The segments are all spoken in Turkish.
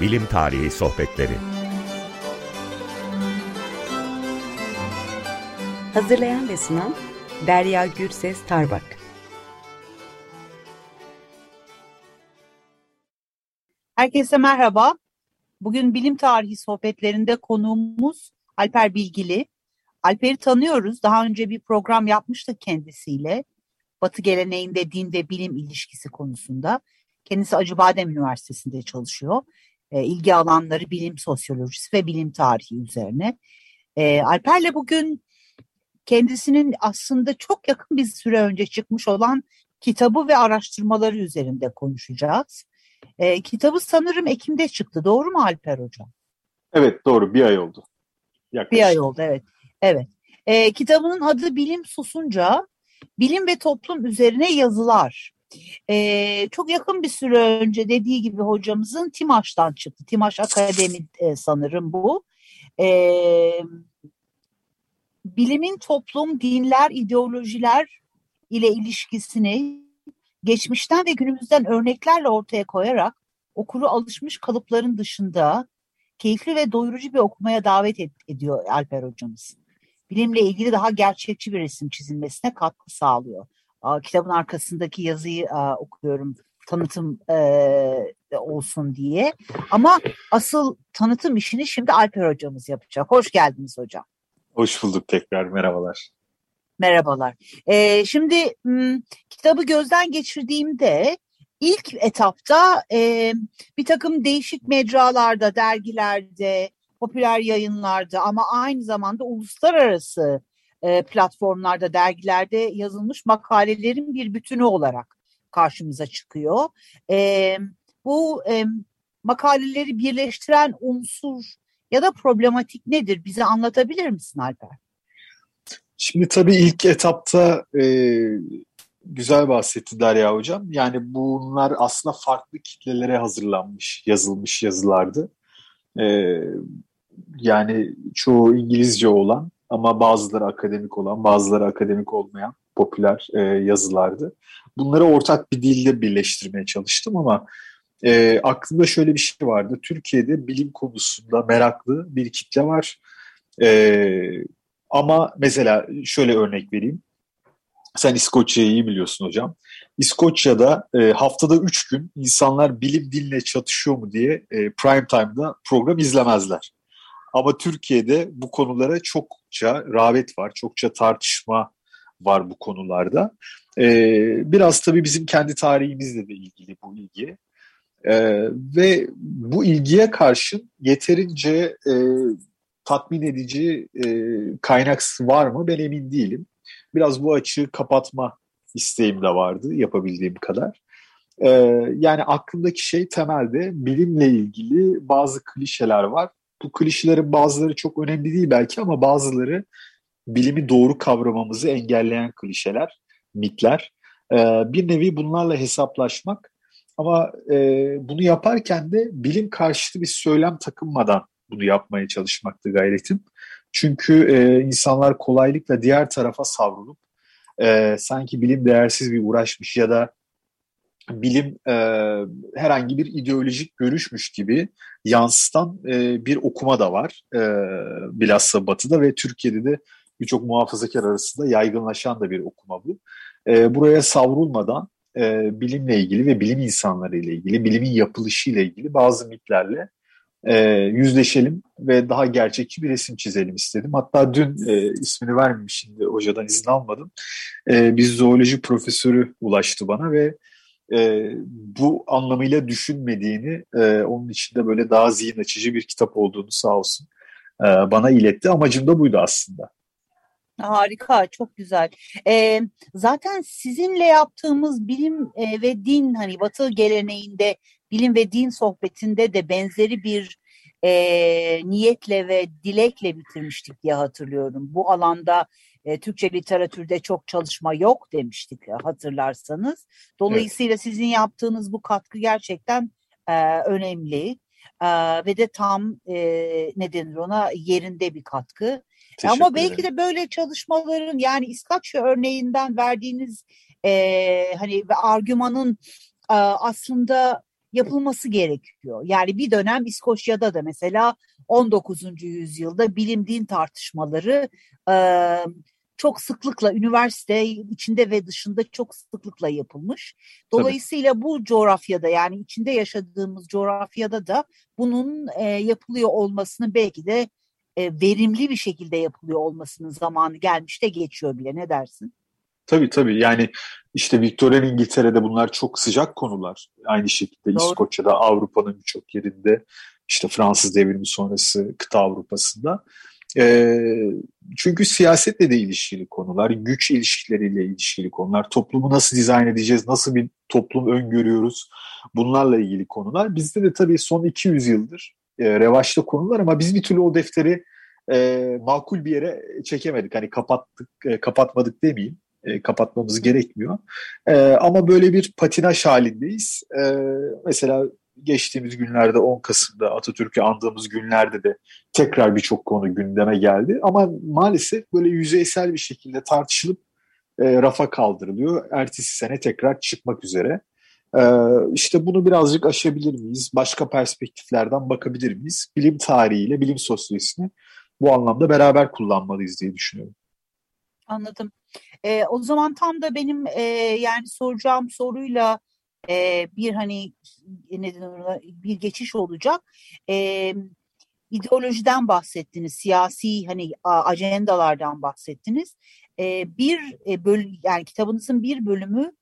Bilim Tarihi Sohbetleri Hazırlayan ve sunan Derya Gürses Tarbak Herkese merhaba. Bugün bilim tarihi sohbetlerinde konuğumuz Alper Bilgili. Alper'i tanıyoruz. Daha önce bir program yapmıştık kendisiyle. Batı geleneğinde din ve bilim ilişkisi konusunda. Kendisi Acıbadem Üniversitesi'nde çalışıyor. E, ilgi alanları bilim sosyolojisi ve bilim tarihi üzerine. E, Alper'le bugün kendisinin aslında çok yakın bir süre önce çıkmış olan kitabı ve araştırmaları üzerinde konuşacağız. E, kitabı sanırım Ekim'de çıktı. Doğru mu Alper Hocam? Evet doğru. Bir ay oldu. Yaklaşık. Bir ay oldu evet. Evet. E, kitabının adı Bilim Susunca. Bilim ve toplum üzerine yazılar. E, çok yakın bir süre önce dediği gibi hocamızın Timaş'tan çıktı. Timaş Akademi e, sanırım bu. E, bilimin toplum, dinler, ideolojiler ile ilişkisini geçmişten ve günümüzden örneklerle ortaya koyarak okuru alışmış kalıpların dışında keyifli ve doyurucu bir okumaya davet ed ediyor Alper hocamız. Bilimle ilgili daha gerçekçi bir resim çizilmesine katkı sağlıyor. Kitabın arkasındaki yazıyı okuyorum tanıtım olsun diye. Ama asıl tanıtım işini şimdi Alper hocamız yapacak. Hoş geldiniz hocam. Hoş bulduk tekrar. Merhabalar. Merhabalar. Ee, şimdi m, kitabı gözden geçirdiğimde ilk etapta e, bir takım değişik mecralarda, dergilerde, popüler yayınlarda ama aynı zamanda uluslararası e, platformlarda, dergilerde yazılmış makalelerin bir bütünü olarak karşımıza çıkıyor. E, bu e, makaleleri birleştiren unsur ya da problematik nedir? Bize anlatabilir misin Alper? Şimdi tabii ilk etapta e, güzel bahsetti Derya Hocam. Yani bunlar aslında farklı kitlelere hazırlanmış, yazılmış yazılardı. E, yani çoğu İngilizce olan ama bazıları akademik olan, bazıları akademik olmayan popüler e, yazılardı. Bunları ortak bir dilde birleştirmeye çalıştım ama e, aklımda şöyle bir şey vardı. Türkiye'de bilim konusunda meraklı bir kitle var. E, ama mesela şöyle örnek vereyim. Sen İskoçya'yı iyi biliyorsun hocam. İskoçya'da e, haftada üç gün insanlar bilim dinle çatışıyor mu diye e, prime time'da program izlemezler. Ama Türkiye'de bu konulara çokça rağbet var, çokça tartışma var bu konularda. Ee, biraz tabii bizim kendi tarihimizle de ilgili bu ilgi. Ee, ve bu ilgiye karşın yeterince e, tatmin edici e, kaynak var mı ben emin değilim. Biraz bu açığı kapatma isteğim de vardı yapabildiğim kadar. Ee, yani aklımdaki şey temelde bilimle ilgili bazı klişeler var. Bu klişelerin bazıları çok önemli değil belki ama bazıları bilimi doğru kavramamızı engelleyen klişeler, mitler. Ee, bir nevi bunlarla hesaplaşmak ama e, bunu yaparken de bilim karşıtı bir söylem takınmadan bunu yapmaya çalışmaktı gayretim. Çünkü e, insanlar kolaylıkla diğer tarafa savrulup e, sanki bilim değersiz bir uğraşmış ya da bilim e, herhangi bir ideolojik görüşmüş gibi yansıtan e, bir okuma da var e, bilhassa Batı'da ve Türkiye'de de birçok muhafazakar arasında yaygınlaşan da bir okuma bu. E, buraya savrulmadan e, bilimle ilgili ve bilim insanları ile ilgili, bilimin yapılışı ile ilgili bazı mitlerle e, yüzleşelim ve daha gerçekçi bir resim çizelim istedim. Hatta dün e, ismini vermeyeyim şimdi hocadan izin almadım. E, bir zooloji profesörü ulaştı bana ve e, bu anlamıyla düşünmediğini, e, onun içinde böyle daha zihin açıcı bir kitap olduğunu sağ olsun e, bana iletti. Amacım da buydu aslında. Harika, çok güzel. Ee, zaten sizinle yaptığımız bilim e, ve din hani Batı geleneğinde bilim ve din sohbetinde de benzeri bir e, niyetle ve dilekle bitirmiştik diye hatırlıyorum. Bu alanda e, Türkçe literatürde çok çalışma yok demiştik e, hatırlarsanız. Dolayısıyla evet. sizin yaptığınız bu katkı gerçekten e, önemli e, ve de tam e, ne denir ona yerinde bir katkı. Teşekkür Ama belki ederim. de böyle çalışmaların yani İskoçya örneğinden verdiğiniz e, hani argümanın e, aslında yapılması gerekiyor. Yani bir dönem İskoçya'da da mesela 19. yüzyılda bilim din tartışmaları e, çok sıklıkla üniversite içinde ve dışında çok sıklıkla yapılmış. Dolayısıyla Tabii. bu coğrafyada yani içinde yaşadığımız coğrafyada da bunun e, yapılıyor olmasını belki de e, verimli bir şekilde yapılıyor olmasının zamanı gelmiş de geçiyor bile ne dersin? Tabii tabii yani işte Victorian İngiltere'de bunlar çok sıcak konular. Aynı şekilde Doğru. İskoçya'da Avrupa'nın birçok yerinde işte Fransız devrimi sonrası kıta Avrupa'sında. E, çünkü siyasetle de ilişkili konular, güç ilişkileriyle ilişkili konular, toplumu nasıl dizayn edeceğiz, nasıl bir toplum öngörüyoruz bunlarla ilgili konular. Bizde de tabii son 200 yıldır e, revaçta konular ama biz bir türlü o defteri e, makul bir yere çekemedik. Hani kapattık, e, kapatmadık demeyeyim. E, kapatmamız gerekmiyor. E, ama böyle bir patinaj halindeyiz. E, mesela geçtiğimiz günlerde 10 Kasım'da Atatürk'ü andığımız günlerde de tekrar birçok konu gündeme geldi. Ama maalesef böyle yüzeysel bir şekilde tartışılıp e, rafa kaldırılıyor. Ertesi sene tekrar çıkmak üzere. E, işte bunu birazcık aşabilir miyiz? Başka perspektiflerden bakabilir miyiz? Bilim tarihiyle bilim sosyolojisini bu anlamda beraber kullanmalıyız diye düşünüyorum. Anladım. E, o zaman tam da benim e, yani soracağım soruyla e, bir hani neden bir geçiş olacak. E, ideolojiden bahsettiniz, siyasi hani ajendalardan bahsettiniz. E, bir e, böl yani kitabınızın bir bölümü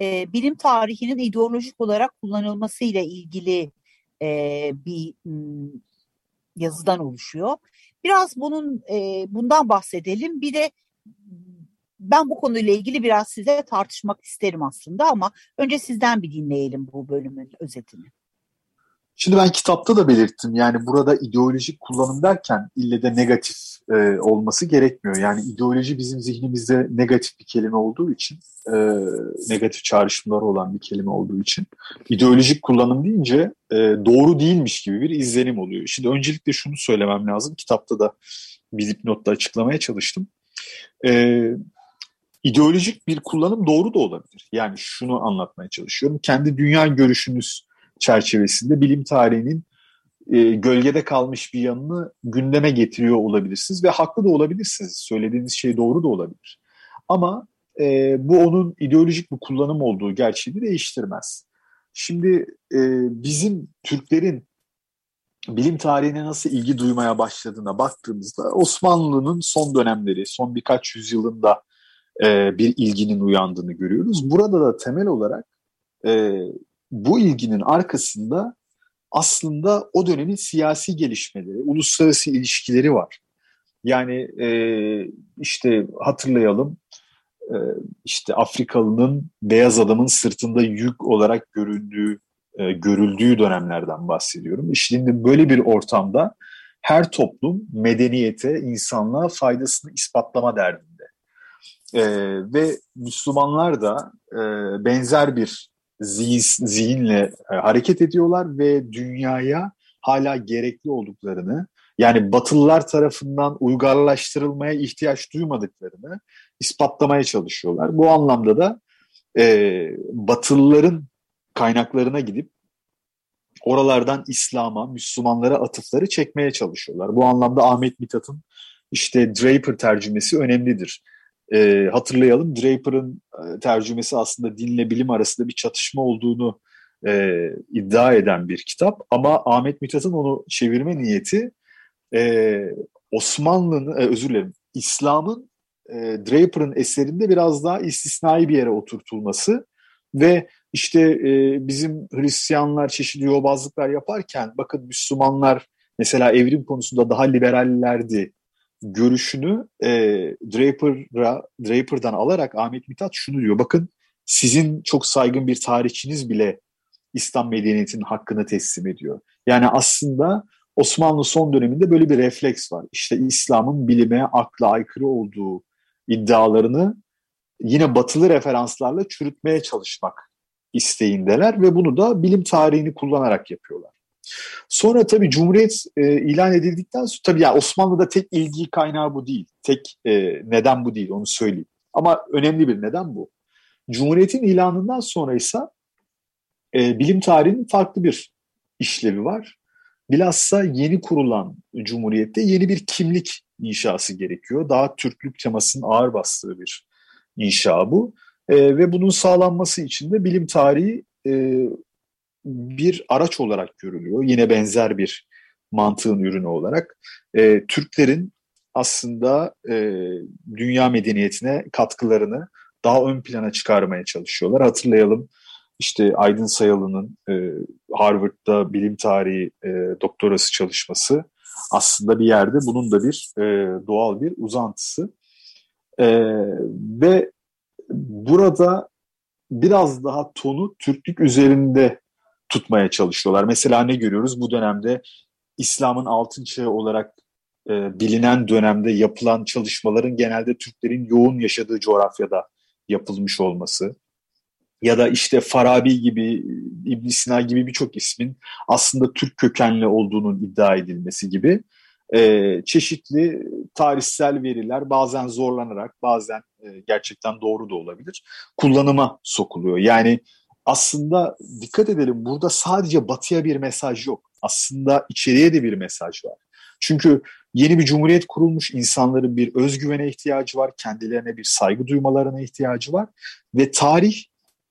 e, bilim tarihinin ideolojik olarak kullanılmasıyla ilgili e, bir yazıdan oluşuyor. Biraz bunun e, bundan bahsedelim. Bir de ben bu konuyla ilgili biraz size tartışmak isterim aslında ama önce sizden bir dinleyelim bu bölümün özetini. Şimdi ben kitapta da belirttim yani burada ideolojik kullanım derken ille de negatif e, olması gerekmiyor. Yani ideoloji bizim zihnimizde negatif bir kelime olduğu için, e, negatif çağrışımları olan bir kelime olduğu için ideolojik kullanım deyince e, doğru değilmiş gibi bir izlenim oluyor. Şimdi öncelikle şunu söylemem lazım. Kitapta da bir dipnotta açıklamaya çalıştım. E, ideolojik bir kullanım doğru da olabilir. Yani şunu anlatmaya çalışıyorum. Kendi dünya görüşünüz çerçevesinde bilim tarihinin e, gölgede kalmış bir yanını gündeme getiriyor olabilirsiniz ve haklı da olabilirsiniz. Söylediğiniz şey doğru da olabilir. Ama e, bu onun ideolojik bir kullanım olduğu gerçeğini değiştirmez. Şimdi e, bizim Türklerin bilim tarihine nasıl ilgi duymaya başladığına baktığımızda Osmanlı'nın son dönemleri, son birkaç yüzyılında e, bir ilginin uyandığını görüyoruz. Burada da temel olarak e, bu ilginin arkasında aslında o dönemin siyasi gelişmeleri, uluslararası ilişkileri var. Yani e, işte hatırlayalım e, işte Afrikalının beyaz adamın sırtında yük olarak göründüğü e, görüldüğü dönemlerden bahsediyorum. Şimdi böyle bir ortamda her toplum medeniyete, insanlığa faydasını ispatlama derdinde. E, ve Müslümanlar da e, benzer bir zihin, zihinle e, hareket ediyorlar ve dünyaya hala gerekli olduklarını yani Batılılar tarafından uygarlaştırılmaya ihtiyaç duymadıklarını ispatlamaya çalışıyorlar. Bu anlamda da e, Batılıların kaynaklarına gidip oralardan İslam'a, Müslümanlara atıfları çekmeye çalışıyorlar. Bu anlamda Ahmet Mithat'ın işte Draper tercümesi önemlidir. E, hatırlayalım Draper'ın e, tercümesi aslında dinle bilim arasında bir çatışma olduğunu e, iddia eden bir kitap. Ama Ahmet Mithat'ın onu çevirme niyeti e, Osmanlı'nın, e, özür dilerim, İslam'ın e, Draper'ın eserinde biraz daha istisnai bir yere oturtulması ve işte e, bizim Hristiyanlar çeşitli yobazlıklar yaparken bakın Müslümanlar mesela evrim konusunda daha liberallerdi görüşünü e, Draper'a, Draper'dan alarak Ahmet Mithat şunu diyor. Bakın sizin çok saygın bir tarihçiniz bile İslam medeniyetinin hakkını teslim ediyor. Yani aslında Osmanlı son döneminde böyle bir refleks var. İşte İslam'ın bilime, akla aykırı olduğu iddialarını yine batılı referanslarla çürütmeye çalışmak isteğindeler ve bunu da bilim tarihini kullanarak yapıyorlar. Sonra tabii Cumhuriyet e, ilan edildikten sonra tabii yani Osmanlı'da tek ilgi kaynağı bu değil. Tek e, neden bu değil onu söyleyeyim. Ama önemli bir neden bu. Cumhuriyet'in ilanından sonra ise e, bilim tarihinin farklı bir işlevi var. Bilhassa yeni kurulan cumhuriyette yeni bir kimlik inşası gerekiyor. Daha Türklük temasının ağır bastığı bir inşa bu. E, ve bunun sağlanması için de bilim tarihi e, bir araç olarak görülüyor. Yine benzer bir mantığın ürünü olarak. E, Türklerin aslında e, dünya medeniyetine katkılarını daha ön plana çıkarmaya çalışıyorlar. Hatırlayalım işte Aydın Sayalı'nın e, Harvard'da bilim tarihi e, doktorası çalışması aslında bir yerde bunun da bir e, doğal bir uzantısı. E, ve burada biraz daha tonu Türklük üzerinde tutmaya çalışıyorlar. Mesela ne görüyoruz bu dönemde İslam'ın altın çağı olarak e, bilinen dönemde yapılan çalışmaların genelde Türklerin yoğun yaşadığı coğrafyada yapılmış olması ya da işte Farabi gibi, ibn Sina gibi birçok ismin aslında Türk kökenli olduğunun iddia edilmesi gibi e, çeşitli tarihsel veriler bazen zorlanarak bazen e, gerçekten doğru da olabilir kullanıma sokuluyor. Yani aslında dikkat edelim burada sadece batıya bir mesaj yok. Aslında içeriye de bir mesaj var. Çünkü yeni bir cumhuriyet kurulmuş insanların bir özgüvene ihtiyacı var, kendilerine bir saygı duymalarına ihtiyacı var ve tarih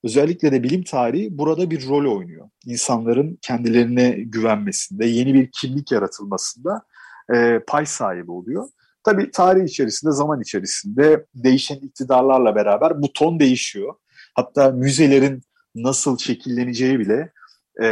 özellikle de bilim tarihi burada bir rol oynuyor. İnsanların kendilerine güvenmesinde, yeni bir kimlik yaratılmasında e, pay sahibi oluyor. Tabii tarih içerisinde, zaman içerisinde değişen iktidarlarla beraber bu ton değişiyor. Hatta müzelerin nasıl şekilleneceği bile e,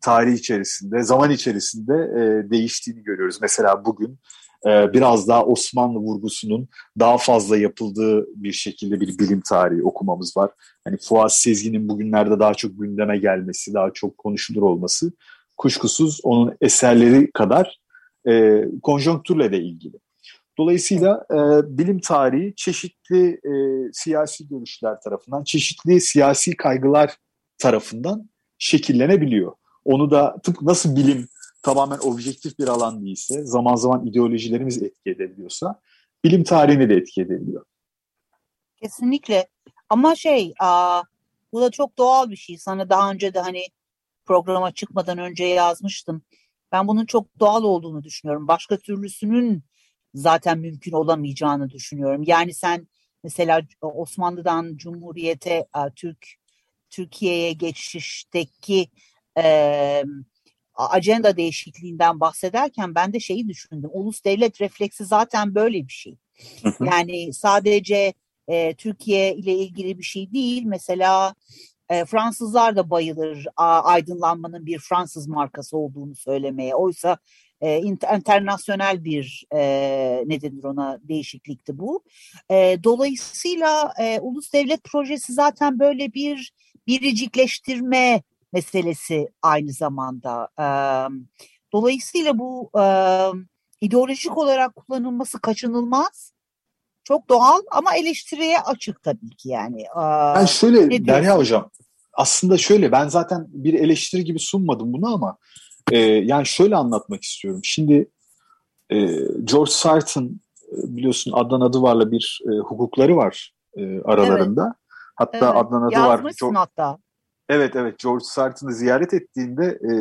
tarih içerisinde, zaman içerisinde e, değiştiğini görüyoruz. Mesela bugün e, biraz daha Osmanlı vurgusunun daha fazla yapıldığı bir şekilde bir bilim tarihi okumamız var. Hani Fuat Sezgin'in bugünlerde daha çok gündeme gelmesi, daha çok konuşulur olması kuşkusuz onun eserleri kadar e, konjonktürle de ilgili. Dolayısıyla e, bilim tarihi çeşitli e, siyasi görüşler tarafından, çeşitli siyasi kaygılar tarafından şekillenebiliyor. Onu da tıpkı nasıl bilim tamamen objektif bir alan değilse, zaman zaman ideolojilerimiz etki edebiliyorsa, bilim tarihini de etki edebiliyor. Kesinlikle. Ama şey, aa, bu da çok doğal bir şey. Sana daha önce de hani programa çıkmadan önce yazmıştım. Ben bunun çok doğal olduğunu düşünüyorum. Başka türlüsünün zaten mümkün olamayacağını düşünüyorum. Yani sen mesela Osmanlı'dan Cumhuriyete, Türk Türkiye'ye geçişteki e, ajanda değişikliğinden bahsederken ben de şeyi düşündüm. Ulus devlet refleksi zaten böyle bir şey. Yani sadece e, Türkiye ile ilgili bir şey değil. Mesela e, Fransızlar da bayılır a, aydınlanmanın bir Fransız markası olduğunu söylemeye. Oysa e, internasyonel bir e, ne denir ona değişiklikti bu. E, dolayısıyla e, ulus devlet projesi zaten böyle bir biricikleştirme meselesi aynı zamanda. E, dolayısıyla bu e, ideolojik olarak kullanılması kaçınılmaz. Çok doğal ama eleştiriye açık tabii ki yani. Ben şöyle Derya Hocam aslında şöyle ben zaten bir eleştiri gibi sunmadım bunu ama e, yani şöyle anlatmak istiyorum. Şimdi e, George Sarton e, biliyorsun Adnan Adıvar'la bir e, hukukları var e, aralarında. Evet. Hatta evet. Adnan Adıvar... Yazmışsın George, hatta. Evet evet George Sarton'ı ziyaret ettiğinde e,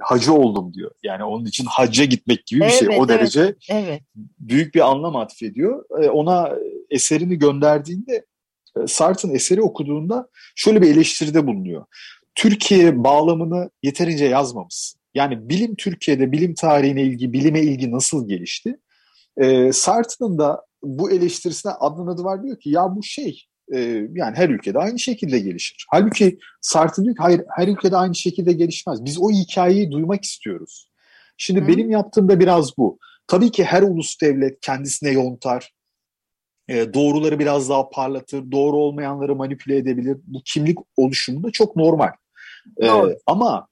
hacı oldum diyor. Yani onun için hacca gitmek gibi bir şey. evet, şey. O evet, derece evet. büyük bir anlam atfediyor. E, ona eserini gönderdiğinde e, Sarton eseri okuduğunda şöyle bir eleştiride bulunuyor. Türkiye bağlamını yeterince yazmamışsın. Yani bilim Türkiye'de bilim tarihine ilgi, bilime ilgi nasıl gelişti? E, Sartre'ın da bu eleştirisine adının adı var diyor ki ya bu şey e, yani her ülkede aynı şekilde gelişir. Halbuki Sartre diyor ki hayır her ülkede aynı şekilde gelişmez. Biz o hikayeyi duymak istiyoruz. Şimdi Hı. benim yaptığım da biraz bu. Tabii ki her ulus devlet kendisine yontar, e, doğruları biraz daha parlatır, doğru olmayanları manipüle edebilir. Bu kimlik oluşumunda çok normal. E, ama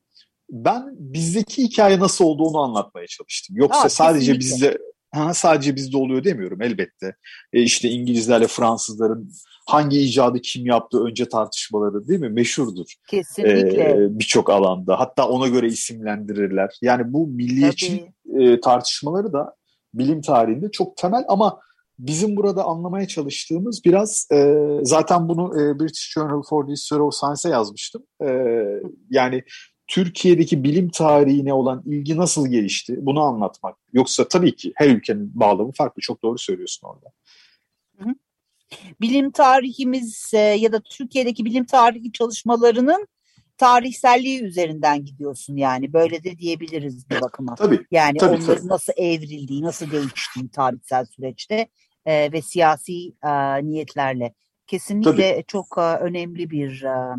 ben bizdeki hikaye nasıl olduğunu anlatmaya çalıştım. Yoksa ha, sadece bizde ha, sadece bizde oluyor demiyorum elbette. E, işte İngilizlerle Fransızların hangi icadı kim yaptı önce tartışmaları değil mi? Meşhurdur. Kesinlikle. E, Birçok alanda. Hatta ona göre isimlendirirler. Yani bu milliyetçi e, tartışmaları da bilim tarihinde çok temel ama bizim burada anlamaya çalıştığımız biraz e, zaten bunu e, British Journal for the History of Science'e yazmıştım. E, yani Türkiye'deki bilim tarihine olan ilgi nasıl gelişti bunu anlatmak. Yoksa tabii ki her ülkenin bağlamı farklı. Çok doğru söylüyorsun orada. Bilim tarihimiz e, ya da Türkiye'deki bilim tarihi çalışmalarının tarihselliği üzerinden gidiyorsun yani. Böyle de diyebiliriz bir bakıma. Tabii. Yani tabii, onların tabii. nasıl evrildiği, nasıl değiştiği tarihsel süreçte e, ve siyasi e, niyetlerle. Kesinlikle Tabii. çok e, önemli bir e,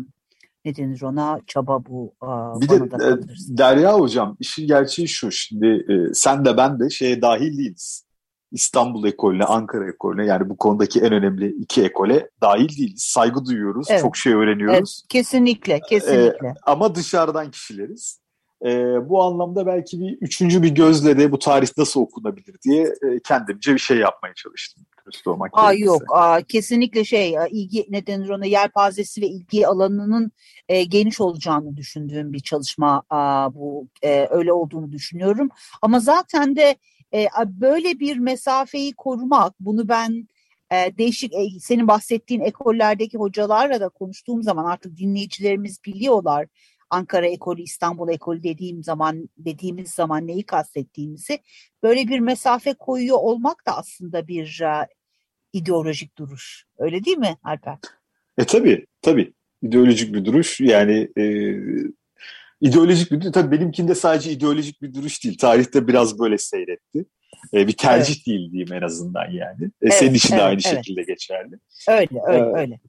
ne denir ona çaba bu. E, Bir de e. Derya Hocam işin gerçeği şu şimdi e, sen de ben de şeye dahil değiliz. İstanbul ekolüne, Ankara ekolüne yani bu konudaki en önemli iki ekole dahil değiliz. Saygı duyuyoruz, Evet. çok şey öğreniyoruz. Kesinlikle, kesinlikle. Ama dışarıdan kişileriz. E, bu anlamda belki bir üçüncü bir gözle de bu tarih nasıl okunabilir diye e, kendimce bir şey yapmaya çalıştım. Olmak Aa yok, aa, kesinlikle şey ilgi ne denir ona yelpazesi ve ilgi alanının e, geniş olacağını düşündüğüm bir çalışma aa, bu e, öyle olduğunu düşünüyorum. Ama zaten de e, böyle bir mesafeyi korumak bunu ben e, değişik e, senin bahsettiğin ekollerdeki hocalarla da konuştuğum zaman artık dinleyicilerimiz biliyorlar. Ankara ekolü, İstanbul ekolü dediğim zaman dediğimiz zaman neyi kastettiğimizi böyle bir mesafe koyuyor olmak da aslında bir e, ideolojik duruş. Öyle değil mi Alper? E tabii, tabii. İdeolojik bir duruş. Yani e, ideolojik bir duruş. Tabii benimkinde sadece ideolojik bir duruş değil. Tarihte biraz böyle seyretti. E, bir tercih değil diyeyim en azından yani. E, senin Evet, için de evet, aynı evet. şekilde geçerli. Öyle, öyle, Evet. öyle.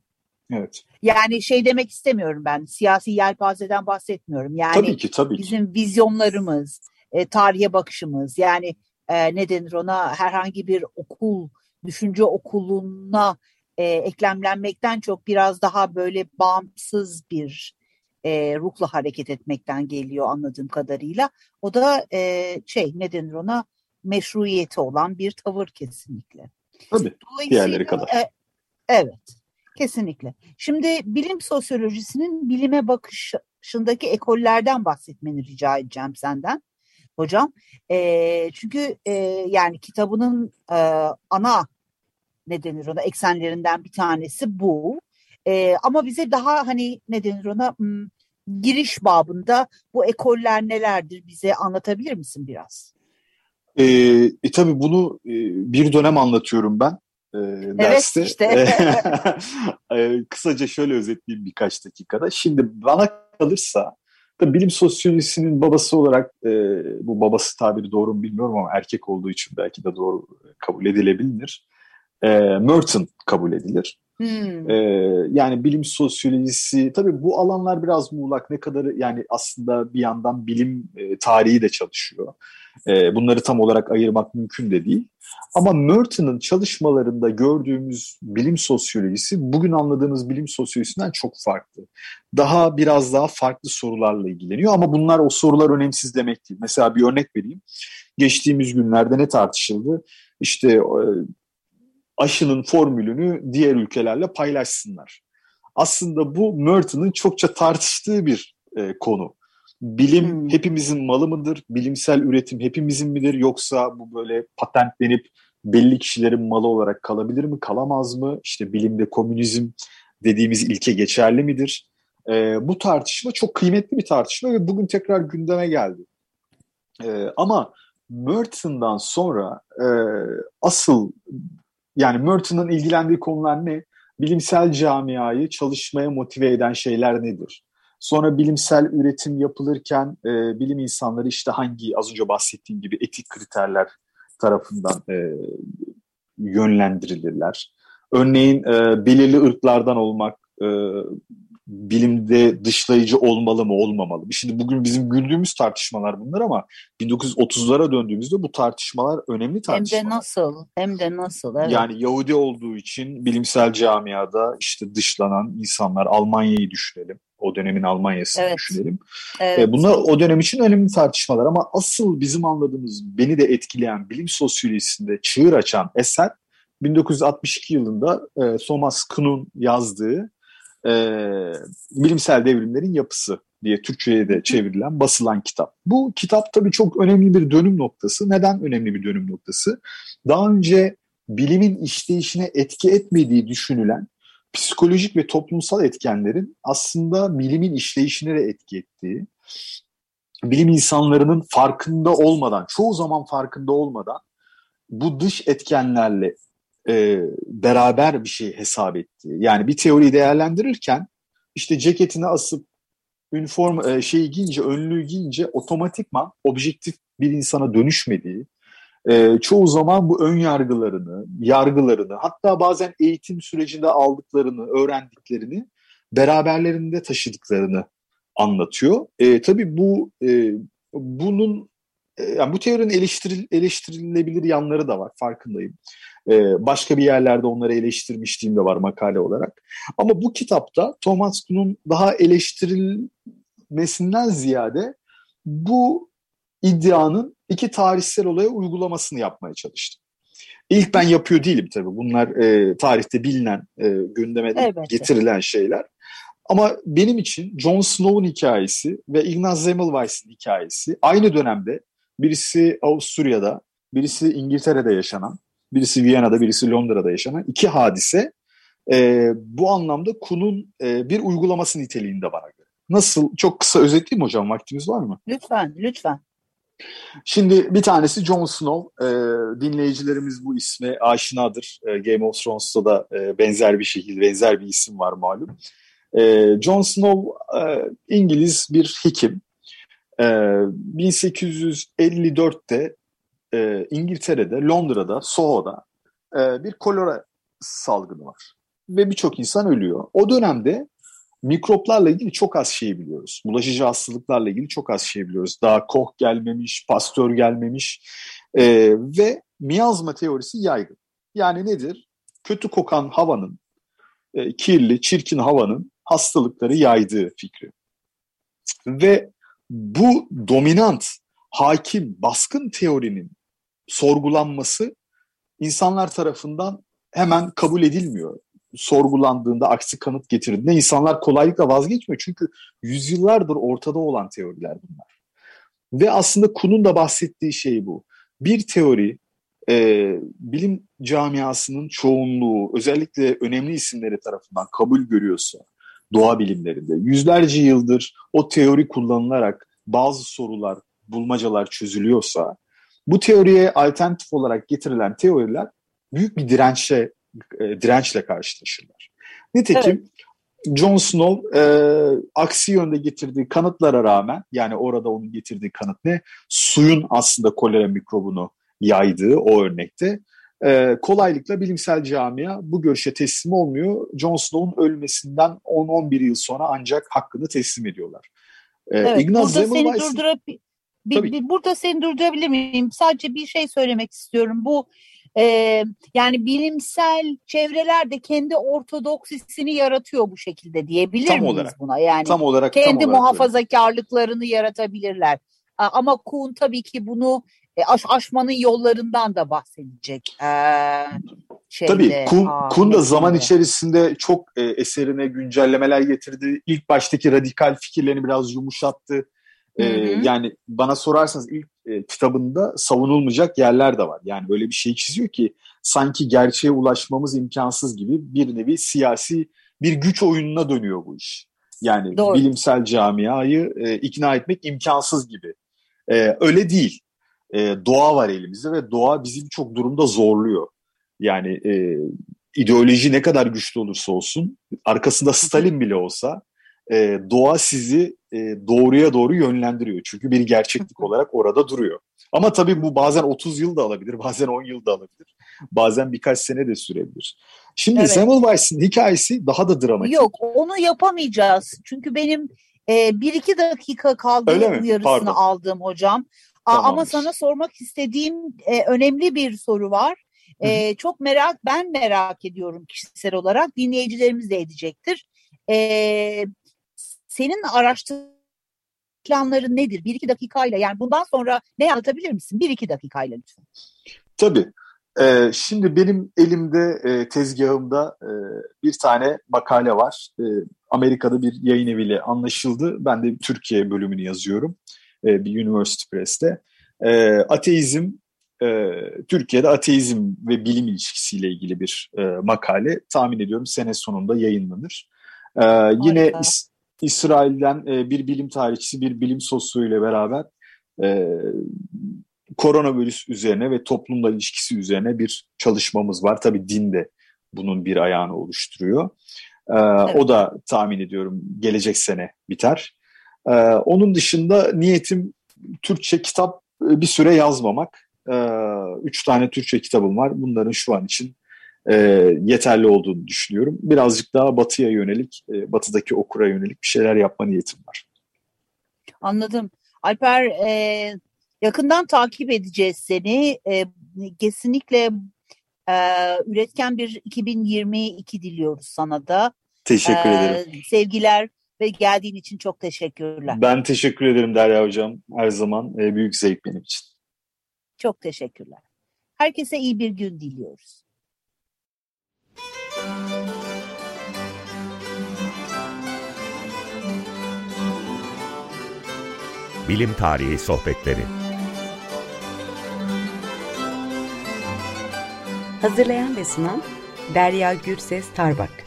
Evet. Yani şey demek istemiyorum ben. Siyasi yelpazeden bahsetmiyorum. Yani tabii ki, tabii ki. bizim vizyonlarımız, e, tarihe bakışımız, yani e, ne denir ona herhangi bir okul, düşünce okuluna e, eklemlenmekten çok biraz daha böyle bağımsız bir e, ruhla hareket etmekten geliyor anladığım kadarıyla. O da e, şey ne denir ona meşruiyeti olan bir tavır kesinlikle. Tabii. Diğerleri kadar. e, evet, kesinlikle. Şimdi bilim sosyolojisinin bilime bakışındaki ekollerden bahsetmeni rica edeceğim senden hocam. E, çünkü e, yani kitabının e, ana ne denir ona eksenlerinden bir tanesi bu. E, ama bize daha hani ne denir ona hmm, giriş babında bu ekoller nelerdir bize anlatabilir misin biraz? E, e, tabii bunu e, bir dönem anlatıyorum ben e, derste. işte. E, kısaca şöyle özetleyeyim birkaç dakikada. Şimdi bana kalırsa tabii bilim sosyolojisinin babası olarak e, bu babası tabiri doğru mu bilmiyorum ama erkek olduğu için belki de doğru kabul edilebilir. E, Merton kabul edilir. Hmm. Ee, yani bilim sosyolojisi tabii bu alanlar biraz muğlak ne kadar yani aslında bir yandan bilim e, tarihi de çalışıyor. E, bunları tam olarak ayırmak mümkün de değil. Ama Merton'ın çalışmalarında gördüğümüz bilim sosyolojisi bugün anladığımız bilim sosyolojisinden çok farklı. Daha biraz daha farklı sorularla ilgileniyor ama bunlar o sorular önemsiz demek değil. Mesela bir örnek vereyim. Geçtiğimiz günlerde ne tartışıldı? İşte e, aşının formülünü diğer ülkelerle paylaşsınlar. Aslında bu Merton'ın çokça tartıştığı bir e, konu. Bilim Hmm. hepimizin malı mıdır? Bilimsel üretim hepimizin midir? Yoksa bu böyle patentlenip belli kişilerin malı olarak kalabilir mi? Kalamaz mı? İşte bilimde komünizm dediğimiz ilke geçerli midir? E, bu tartışma çok kıymetli bir tartışma ve bugün tekrar gündeme geldi. E, ama Merton'dan sonra e, asıl yani Merton'ın ilgilendiği konular ne? Bilimsel camiayı çalışmaya motive eden şeyler nedir? Sonra bilimsel üretim yapılırken e, bilim insanları işte hangi az önce bahsettiğim gibi etik kriterler tarafından e, yönlendirilirler. Örneğin e, belirli ırklardan olmak e, bilimde dışlayıcı olmalı mı olmamalı mı? Şimdi bugün bizim güldüğümüz tartışmalar bunlar ama 1930'lara döndüğümüzde bu tartışmalar önemli Hem tartışmalar. de nasıl? Hem de nasıl? Evet. Yani Yahudi olduğu için bilimsel camiada işte dışlanan insanlar Almanya'yı düşünelim. O dönemin Almanya'sını Evet. düşünelim. evet. E, bunlar o dönem için önemli tartışmalar ama asıl bizim anladığımız beni de etkileyen bilim sosyolojisinde çığır açan eser 1962 yılında e, Thomas Kuhn'un yazdığı e, Bilimsel Devrimlerin Yapısı diye Türkçe'ye de çevrilen, basılan kitap. Bu kitap tabii çok önemli bir dönüm noktası. Neden önemli bir dönüm noktası? Daha önce bilimin işleyişine etki etmediği düşünülen psikolojik ve toplumsal etkenlerin aslında bilimin işleyişine de etki ettiği, bilim insanlarının farkında olmadan, çoğu zaman farkında olmadan bu dış etkenlerle e, beraber bir şey hesap ettiği. Yani bir teoriyi değerlendirirken işte ceketini asıp üniform e, şeyi giyince, önlüğü giyince otomatikman objektif bir insana dönüşmediği, e, çoğu zaman bu ön yargılarını, yargılarını, hatta bazen eğitim sürecinde aldıklarını, öğrendiklerini beraberlerinde taşıdıklarını anlatıyor. E, tabii bu e, bunun yani bu teorinin eleştiril, eleştirilebilir yanları da var farkındayım. Ee, başka bir yerlerde onları eleştirmişliğim de var makale olarak. Ama bu kitapta Thomas Kuhn'un daha eleştirilmesinden ziyade bu iddianın iki tarihsel olaya uygulamasını yapmaya çalıştım. İlk ben yapıyor değilim tabii. Bunlar e, tarihte bilinen, e, gündeme Elbette. getirilen şeyler. Ama benim için Jon Snow'un hikayesi ve Ignaz Semmelweis'in hikayesi aynı dönemde birisi Avusturya'da, birisi İngiltere'de yaşanan, birisi Viyana'da, birisi Londra'da yaşanan iki hadise e, bu anlamda Kun'un e, bir uygulaması niteliğinde bana göre. Nasıl? Çok kısa özetleyeyim hocam. Vaktimiz var mı? Lütfen, lütfen. Şimdi bir tanesi Jon Snow. E, dinleyicilerimiz bu isme aşinadır. E, Game of Thrones'ta da e, benzer bir şekilde, benzer bir isim var malum. E, Jon Snow e, İngiliz bir hekim. E, 1854'te e, İngiltere'de, Londra'da, Soho'da e, bir kolera salgını var. Ve birçok insan ölüyor. O dönemde mikroplarla ilgili çok az şey biliyoruz. Bulaşıcı hastalıklarla ilgili çok az şey biliyoruz. Daha Koch gelmemiş, Pasteur gelmemiş e, ve miyazma teorisi yaygın. Yani nedir? Kötü kokan havanın, e, kirli, çirkin havanın hastalıkları yaydığı fikri. Ve bu dominant, hakim, baskın teorinin sorgulanması insanlar tarafından hemen kabul edilmiyor. Sorgulandığında, aksi kanıt getirdiğinde insanlar kolaylıkla vazgeçmiyor. Çünkü yüzyıllardır ortada olan teoriler bunlar. Ve aslında Kuhn'un da bahsettiği şey bu. Bir teori e, bilim camiasının çoğunluğu, özellikle önemli isimleri tarafından kabul görüyorsa, doğa bilimlerinde yüzlerce yıldır o teori kullanılarak bazı sorular, bulmacalar çözülüyorsa bu teoriye alternatif olarak getirilen teoriler büyük bir dirençle e, dirençle karşılaşırlar. Nitekim evet. Jon Snow e, aksi yönde getirdiği kanıtlara rağmen yani orada onun getirdiği kanıt ne? Suyun aslında kolera mikrobunu yaydığı o örnekte e, kolaylıkla bilimsel camia bu görüşe teslim olmuyor. Jon Snow'un ölmesinden 10-11 yıl sonra ancak hakkını teslim ediyorlar. E, evet, Ignaz burada seni durdurup bir, bir, burada seni durdurabilir miyim? Sadece bir şey söylemek istiyorum. Bu e, yani bilimsel çevreler de kendi ortodoksisini yaratıyor bu şekilde diyebilir tam miyiz olarak, buna? Yani tam olarak kendi tam muhafazakarlıklarını öyle. yaratabilirler. Ama Kuhn tabii ki bunu e, aş, aşmanın yollarından da bahsedecek. Ee, şeyde, Tabii Kuhn, Kuhn da zaman içerisinde çok e, eserine güncellemeler getirdi. İlk baştaki radikal fikirlerini biraz yumuşattı. E, yani bana sorarsanız ilk e, kitabında savunulmayacak yerler de var. Yani böyle bir şey çiziyor ki sanki gerçeğe ulaşmamız imkansız gibi bir nevi siyasi bir güç oyununa dönüyor bu iş. Yani Doğru. bilimsel camiayı e, ikna etmek imkansız gibi. E, öyle değil e, doğa var elimizde ve doğa bizi birçok durumda zorluyor. Yani e, ideoloji ne kadar güçlü olursa olsun, arkasında Stalin bile olsa e, doğa sizi e, doğruya doğru yönlendiriyor. Çünkü bir gerçeklik olarak orada duruyor. Ama tabii bu bazen 30 yıl da alabilir, bazen 10 yıl da alabilir. Bazen birkaç sene de sürebilir. Şimdi evet. Semmelweis'in hikayesi daha da dramatik. Yok onu yapamayacağız. Çünkü benim e, bir iki dakika kaldı uyarısını Pardon. aldım hocam. Tamamdır. Ama sana sormak istediğim e, önemli bir soru var. E, çok merak, ben merak ediyorum kişisel olarak. Dinleyicilerimiz de edecektir. E, senin araştırdığın planların nedir? Bir iki dakikayla yani bundan sonra ne anlatabilir misin? Bir iki dakikayla lütfen. Tabii. Ee, şimdi benim elimde e, tezgahımda e, bir tane makale var. E, Amerika'da bir yayın eviyle anlaşıldı. Ben de Türkiye bölümünü yazıyorum e, bir University Press'te. E, ateizm e, Türkiye'de ateizm ve bilim ilişkisiyle ilgili bir e, makale. Tahmin ediyorum sene sonunda yayınlanır. E, yine İs İsrail'den e, bir bilim tarihçisi, bir bilim sosyoğuyla beraber e, koronavirüs üzerine ve toplumla ilişkisi üzerine bir çalışmamız var. Tabii din de bunun bir ayağını oluşturuyor. Ee, evet. O da tahmin ediyorum gelecek sene biter. Ee, onun dışında niyetim Türkçe kitap e, bir süre yazmamak. Ee, üç tane Türkçe kitabım var. Bunların şu an için e, yeterli olduğunu düşünüyorum. Birazcık daha batıya yönelik, e, batıdaki okura yönelik bir şeyler yapma niyetim var. Anladım. Alper e, yakından takip edeceğiz seni. E, kesinlikle e, üretken bir 2022 diliyoruz sana da. Teşekkür e, ederim. Sevgiler ve geldiğin için çok teşekkürler. Ben teşekkür ederim Derya Hocam. Her zaman e, büyük zevk benim için. Çok teşekkürler. Herkese iyi bir gün diliyoruz. Bilim Tarihi Sohbetleri Hazırlayan ve sunan Derya Gürses Tarbak